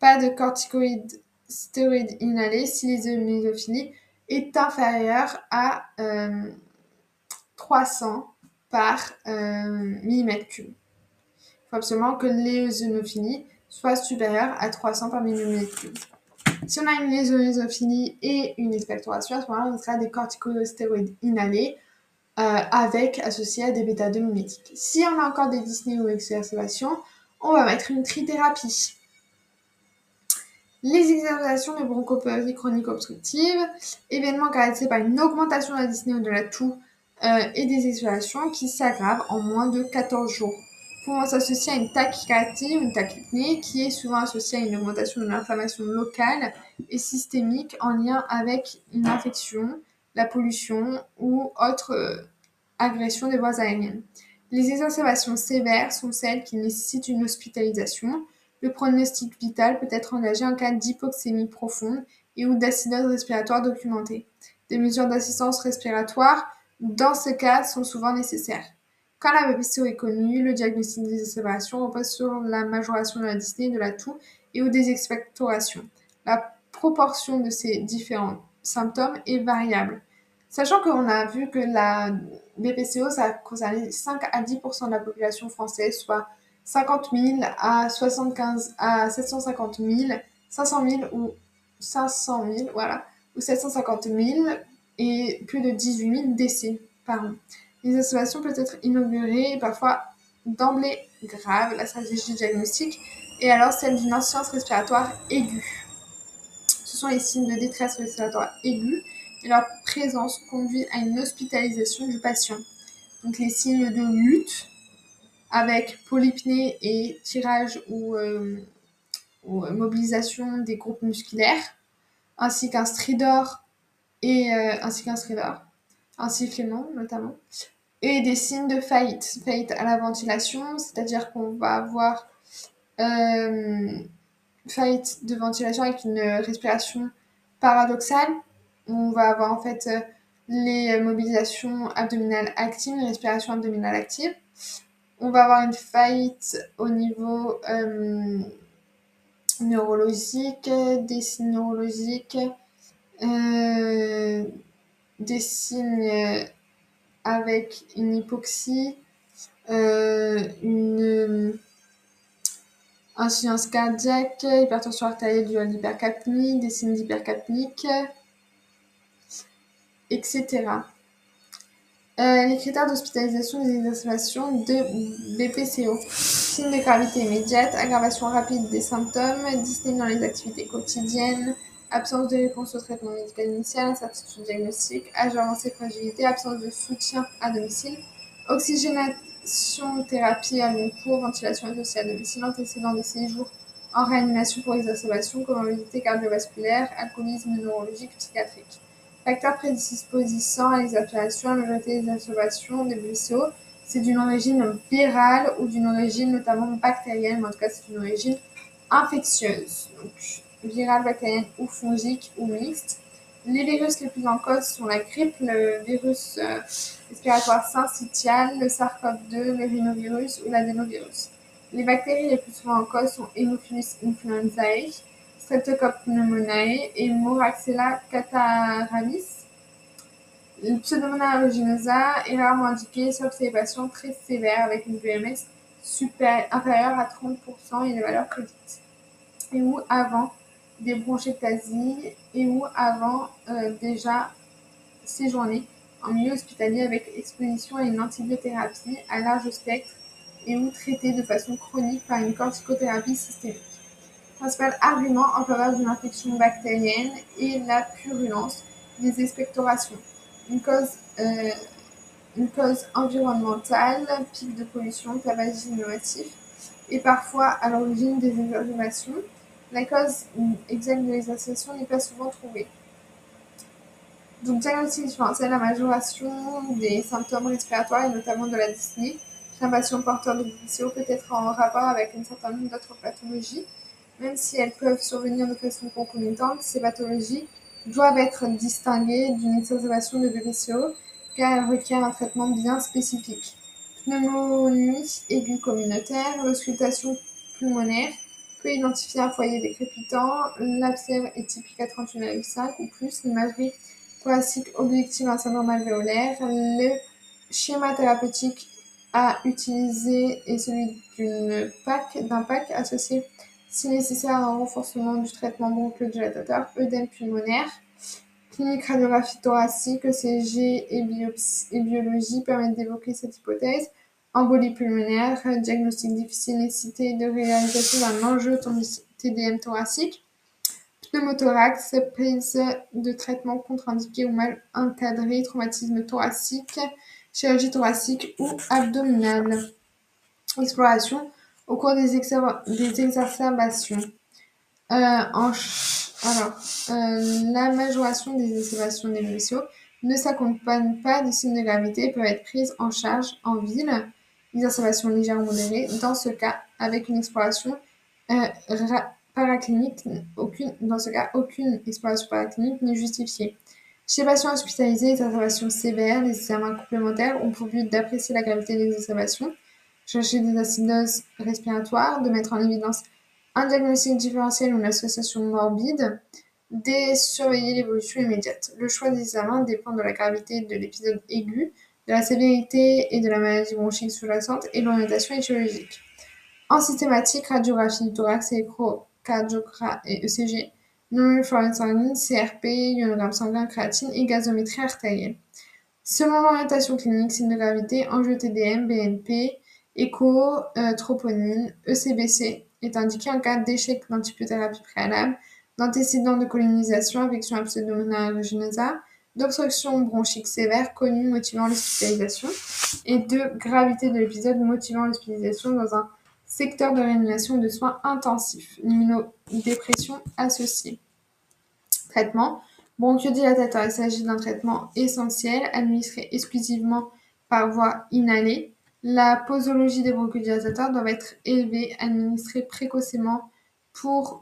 pas de corticoïdes stéroïdes inhalés si l'éosinophilie est inférieure à 300 euh, par euh, millimètre cube. Il faut absolument que l'éosinophilie soit supérieure à 300 par millimètre cube. Si on a une éosinophilie et une expectoration, à ce moment-là, on sera des corticostéroïdes inhalés euh, avec associés à des bêta-2 mimétiques. Si on a encore des dyspnées ou exacerbations, on va mettre une trithérapie. Les exacerbations de bronchopérie chronique obstructive, événements caractérisés par une augmentation de la dyspnée ou de la toux euh, et des exhalations qui s'aggravent en moins de 14 jours. Pouvant s'associer à une tachycardie ou une tachypnée qui est souvent associée à une augmentation de l'inflammation locale et systémique en lien avec une infection, la pollution ou autre euh, agression des voies aériennes. Les exacerbations sévères sont celles qui nécessitent une hospitalisation, le pronostic vital peut être engagé en cas d'hypoxémie profonde et ou d'acidose respiratoire documentée. Des mesures d'assistance respiratoire, dans ce cas, sont souvent nécessaires. Quand la BPCO est connue, le diagnostic des accélérations repose sur la majoration de la dyspnée, de la toux et ou des expectorations. La proportion de ces différents symptômes est variable. Sachant qu'on a vu que la BPCO, ça concerne 5 à 10% de la population française, soit 50 000 à 75 à 750 000, 500 000 ou 500 000, voilà, ou 750 000 et plus de 18 000 décès par an. Les associations peuvent être inaugurées et parfois d'emblée graves, la stratégie diagnostique, et alors celle d'une insuffisance respiratoire aiguë. Ce sont les signes de détresse respiratoire aiguë et leur présence conduit à une hospitalisation du patient. Donc les signes de lutte, avec polypnée et tirage ou, euh, mobilisation des groupes musculaires, ainsi qu'un stridor et euh, ainsi qu'un stridor, un sifflement notamment, et des signes de faillite, faillite à la ventilation, c'est-à-dire qu'on va avoir euh, faillite de ventilation avec une respiration paradoxale. On va avoir en fait les mobilisations abdominales actives, une respiration abdominale active. On va avoir une faillite au niveau euh, neurologique, des signes neurologiques, euh, des signes avec une hypoxie, euh, une insuffisance cardiaque, hypertension artérielle due à l'hypercapnie, des signes d'hypercapnique, etc. Euh, les critères d'hospitalisation des exacerbations de BPCO. Signes de gravité immédiate, aggravation rapide des symptômes, dyspnée dans les activités quotidiennes, absence de réponse au traitement médical initial, incertitude diagnostique, âge avancé, fragilité, absence de soutien à domicile, oxygénation, thérapie à long cours, ventilation associée à domicile, antécédent de séjour en réanimation pour exacerbation, comorbidité cardiovasculaire, alcoolisme neurologique, psychiatrique. Facteurs prédisposant à l'exaspération, la majorité des exacerbations des BCO, c'est d'une origine virale ou d'une origine notamment bactérienne, mais en tout cas c'est d'une origine infectieuse. Virale, bactérienne ou fongique ou mixte. Les virus les plus en cause sont la grippe, le virus euh, respiratoire syncytial, le SARS-CoV-2, le rhinovirus ou l'adénovirus. Les bactéries les plus souvent en cause sont Haemophilus influenzae, Streptococcus pneumoniae et Moraxella catarrhalis. Le Pseudomonas aeruginosa est rarement indiqué sauf chez les patients très sévères avec une VMS inférieure à 30% et des valeurs prédites. Et ou avant des bronchectasies et ou avant euh, déjà séjourner en milieu hospitalier avec exposition à une antibiothérapie à large spectre et ou traité de façon chronique par une corticothérapie systémique. Principal argument en faveur d'une infection bactérienne est la purulence des expectorations. Une cause, euh, une cause environnementale, pic de pollution, tabagisme innovatif, et parfois à l'origine des exacerbations la cause exacte de l'exhaustion n'est pas souvent trouvée. Donc, diagnostic différentiel, la majoration des symptômes respiratoires et notamment de la dyspnée chez un patient porteur de BPCO peut être en rapport avec un certain nombre d'autres pathologies. Même si elles peuvent survenir de façon concomitante, ces pathologies doivent être distinguées d'une exacerbation de BPCO car elles requièrent un traitement bien spécifique. Pneumonie aiguë communautaire, l'auscultation pulmonaire, peut identifier un foyer décrépitant. La fièvre est typique à 38,5 ou plus. L'imagerie thoracique objective un syndrome alvéolaire. Le schéma thérapeutique à utiliser est celui d'une PAC, d'un PAC associé si nécessaire à un renforcement du traitement bronchodilatateur, œdème pulmonaire. Clinique radiographie thoracique, ECG et, et biologie permettent d'évoquer cette hypothèse. Embolie pulmonaire, diagnostic difficile, nécessité de réalisation d'un enjeu TDM thoracique. Pneumothorax, prise de traitement contre-indiqué ou mal encadré, traumatisme thoracique, chirurgie thoracique ou abdominale. Exploration au cours des, exacerbations. Euh, alors, euh, la majoration des exacerbations des ne s'accompagne pas de signes de gravité et peut être prise en charge en ville exacerbation légère ou modérée. Dans ce cas, avec une exploration euh, paraclinique, aucune, dans ce cas, aucune exploration paraclinique n'est justifiée. Chez les patients hospitalisés, exacerbations sévères, les examens complémentaires ont pour but d'apprécier la gravité des exacerbations, chercher des acidoses respiratoires, de mettre en évidence un diagnostic différentiel ou une association morbide, de surveiller l'évolution immédiate. Le choix des examens dépend de la gravité de l'épisode aigu, de la sévérité et de la maladie bronchique sous-jacente et l'orientation étiologique. En systématique, radiographie du thorax, échocardiogramme et ECG, non sanguine, CRP, ionogramme sanguin, créatine et gazométrie artérielle. Selon l'orientation clinique, signe de gravité, enjeu TDM, BNP, écho, euh, troponine, ECBC est indiqué en cas d'échec d'antibiothérapie préalable, d'antécédent de colonisation, infection à pseudomonas d'obstruction bronchique sévère connue motivant l'hospitalisation et de gravité de l'épisode motivant l'hospitalisation dans un secteur de réanimation de soins intensifs, l'immunodépression associée. Traitement Bronchodilatateur, il s'agit d'un traitement essentiel administré exclusivement par voie inhalée. La posologie des bronchodilatateurs doit être élevée, administrée précocement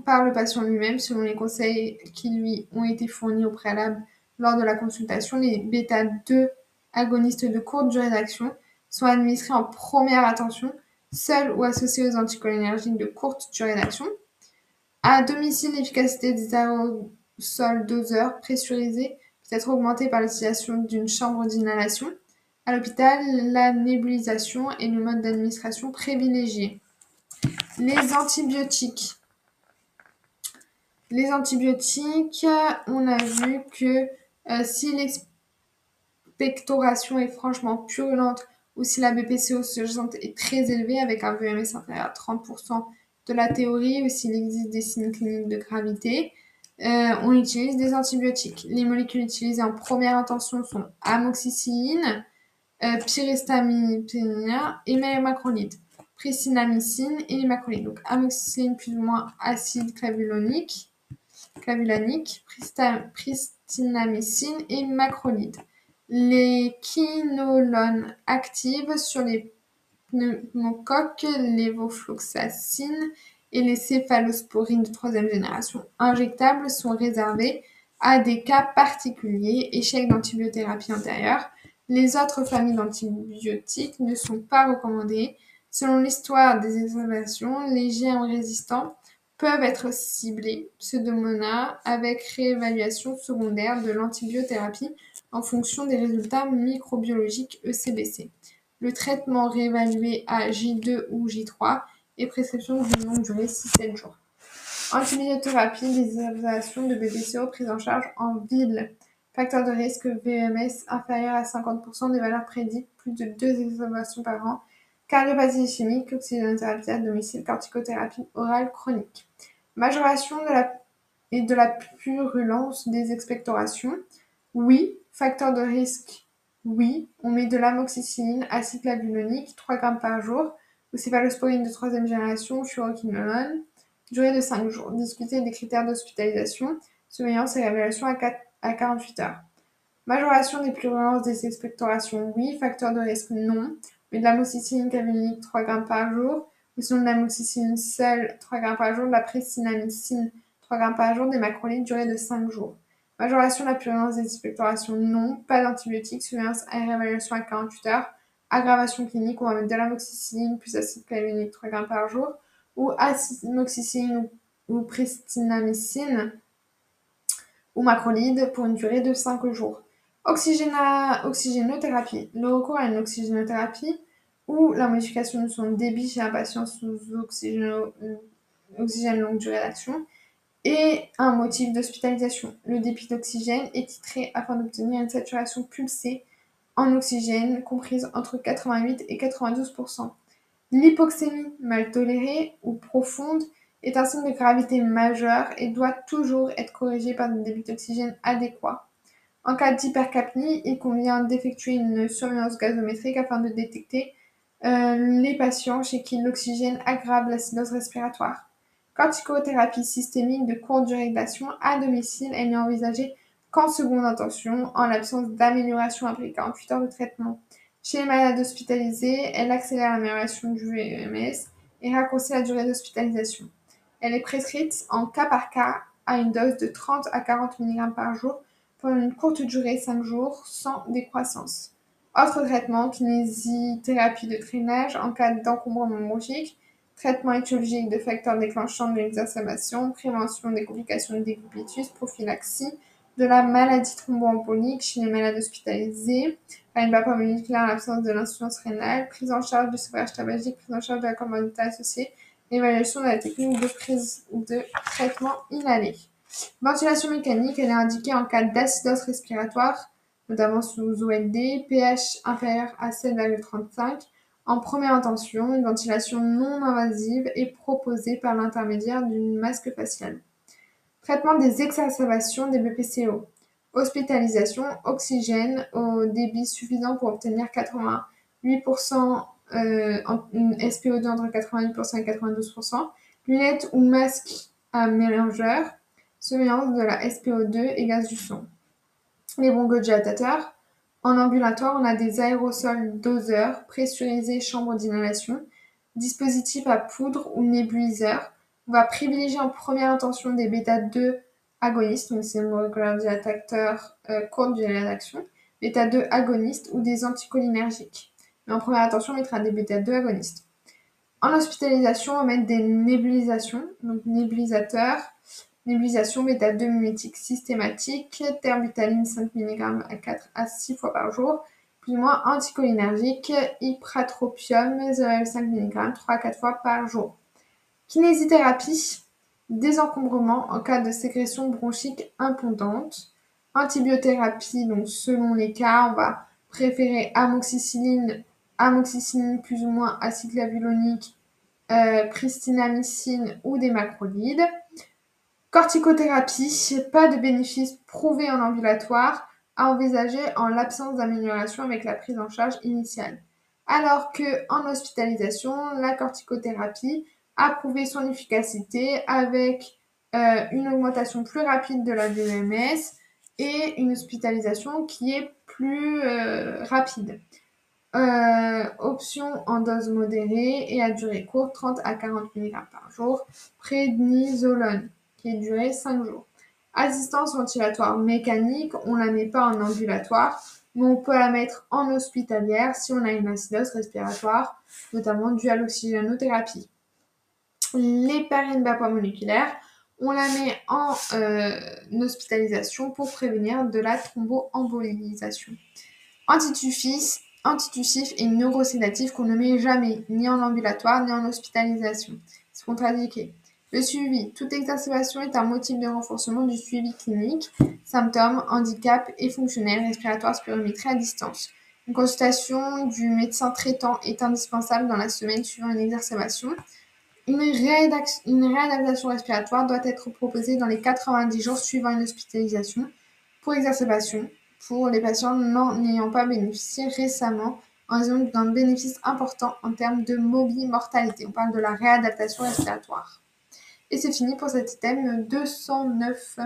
par le patient lui-même selon les conseils qui lui ont été fournis au préalable lors de la consultation. Les bêta-2 agonistes de courte durée d'action sont administrés en première attention, seuls ou associés aux anticholinergiques de courte durée d'action. À domicile, l'efficacité des aérosols doseurs pressurisés peut être augmentée par l'utilisation d'une chambre d'inhalation. À l'hôpital, la nébulisation est le mode d'administration privilégié. Les antibiotiques. Les antibiotiques, on a vu que euh, si l'expectoration est franchement purulente ou si la BPCO sous-jacente est très élevée avec un VMS inférieur à 30% de la théorie ou s'il existe des signes cliniques de gravité, euh, on utilise des antibiotiques. Les molécules utilisées en première intention sont amoxicilline, euh, et macrolide, pristinamycine et les. Donc amoxicilline plus ou moins acide clavulonique, clavulanique, pristinamycine et macrolide. Les quinolones actives sur les pneumocoques, lévofloxacine et les céphalosporines de troisième génération injectables sont réservées à des cas particuliers, échec d'antibiothérapie antérieure. Les autres familles d'antibiotiques ne sont pas recommandées. Selon l'histoire des exacerbations, les GM résistants peuvent être ciblés, pseudomonas, avec réévaluation secondaire de l'antibiothérapie en fonction des résultats microbiologiques ECBC. Le traitement réévalué à J2 ou J3 et prescription d'une longue durée 6-7 jours. Antibiothérapie des observations de BPCO prise en charge en ville. Facteur de risque VMS inférieur à 50% des valeurs prédites, plus de 2 observations par an. Cardiopathie chimique, oxygénothérapie à domicile, corticothérapie orale chronique. Majoration de la et de la purulence des expectorations. Oui, facteur de risque. Oui, on met de l'amoxicilline, acide clavulonique, 3 grammes par jour ou céphalosporine de troisième génération, furoquinolone, durée de 5 jours. Discuter des critères d'hospitalisation, surveillance et révélation à, 4, à 48 heures. Majoration des plurulences des expectorations, oui. Facteur de risque, non. Mais de l'amoxicilline clavulonique, 3 grammes par jour. Ou sinon de l'amoxicilline seule, 3 grammes par jour. De la précinamycine, 3 grammes par jour. Des macrolides, durée de 5 jours. Majoration de la purulence des expectorations, non. Pas d'antibiotiques, surveillance et réévaluation à 48 heures. Aggravation clinique, on va mettre de l'amoxicilline plus acide clavulonique 3 grammes par jour, ou amoxicilline ou, pristinamycine ou macrolide pour une durée de 5 jours. Oxygénothérapie. Le recours à une oxygénothérapie ou la modification de son débit chez un patient sous oxygène longue durée d'action est un motif d'hospitalisation. Le débit d'oxygène est titré afin d'obtenir une saturation pulsée en oxygène comprise entre 88 et 92% L'hypoxémie mal tolérée ou profonde est un signe de gravité majeure et doit toujours être corrigée par un débit d'oxygène adéquat. En cas d'hypercapnie, il convient d'effectuer une surveillance gazométrique afin de détecter euh, les patients chez qui l'oxygène aggrave l'acidose respiratoire. Corticothérapie systémique de courte durée d'action à domicile, elle n'est envisagée qu'en seconde intention, en l'absence d'amélioration après 48 heures de traitement. Chez les malades hospitalisés, elle accélère l'amélioration du VMS et raccourcit la durée d'hospitalisation. Elle est prescrite en cas par cas à une dose de 30 à 40 mg par jour pendant une courte durée, 5 jours, sans décroissance. Autre traitement, kinésithérapie de drainage en cas d'encombrement bronchique, traitement étiologique de facteurs déclenchants de l'exacerbation, prévention des complications de décubitus, prophylaxie, de la maladie thromboembolique chez les malades hospitalisés, par une l'absence de l'insuffisance rénale, prise en charge du sevrage tabagique, prise en charge de la comorbidité associée, évaluation de la technique de prise de traitement inhalé. Ventilation mécanique, elle est indiquée en cas d'acidose respiratoire, notamment sous OLD, pH inférieur à 7,35. En première intention, une ventilation non invasive est proposée par l'intermédiaire d'une masque faciale. Traitement des exacerbations des BPCO. Hospitalisation, oxygène au débit suffisant pour obtenir 88% euh, en, SPO2 entre 88% et 92%. Lunettes ou masque à mélangeur. Surveillance de la SPO2 et gaz du sang. Les bronchodilatateurs. En ambulatoire, on a des aérosols doseurs, pressurisés, chambres d'inhalation, dispositifs à poudre ou nébuliseurs. On va privilégier en première intention des bêta-2 agonistes, donc c'est le bronchodilatateurs euh, courte durée d'action, bêta-2 agonistes ou des anticholinergiques. Mais en première intention, on mettra des bêta-2 agonistes. En hospitalisation, on va mettre des nébulisations, donc nébulisateurs, nébulisation bêta-2 mimétique systématique, terbutaline 5 mg à 4 à 6 fois par jour, plus ou moins anticholinergique, ipratropium 0,5 mg 3 à 4 fois par jour. Kinésithérapie, désencombrement en cas de sécrétion bronchique impondante. Antibiothérapie, donc selon les cas, on va préférer amoxicilline, amoxicilline plus ou moins acide clavulonique, euh, pristinamycine ou des macrolides. Corticothérapie, pas de bénéfice prouvé en ambulatoire, à envisager en l'absence d'amélioration avec la prise en charge initiale. Alors que en hospitalisation, la corticothérapie a prouvé son efficacité avec euh, une augmentation plus rapide de la DMS et une hospitalisation qui est plus euh, rapide. Euh, option en dose modérée et à durée courte, 30 à 40 mg par jour. Prédnisolone, qui durée 5 jours. Assistance ventilatoire mécanique, on ne la met pas en ambulatoire, mais on peut la mettre en hospitalière si on a une acidose respiratoire, notamment due à l'oxygénothérapie. L'héparine moléculaire, on la met en euh, hospitalisation pour prévenir de la thromboembolisation. Antitussif, antitussif et neurosédatif qu'on ne met jamais ni en ambulatoire ni en hospitalisation. C'est contre-indiqué. Le suivi. Toute exacerbation est un motif de renforcement du suivi clinique, symptômes, handicap et fonctionnels respiratoires spirométrie à distance. Une consultation du médecin traitant est indispensable dans la semaine suivant une exacerbation. Une, réadaptation respiratoire doit être proposée dans les 90 jours suivant une hospitalisation pour exacerbation pour les patients n'ayant pas bénéficié récemment en raison d'un bénéfice important en termes de mortalité. On parle de la réadaptation respiratoire. Et c'est fini pour cet item 209.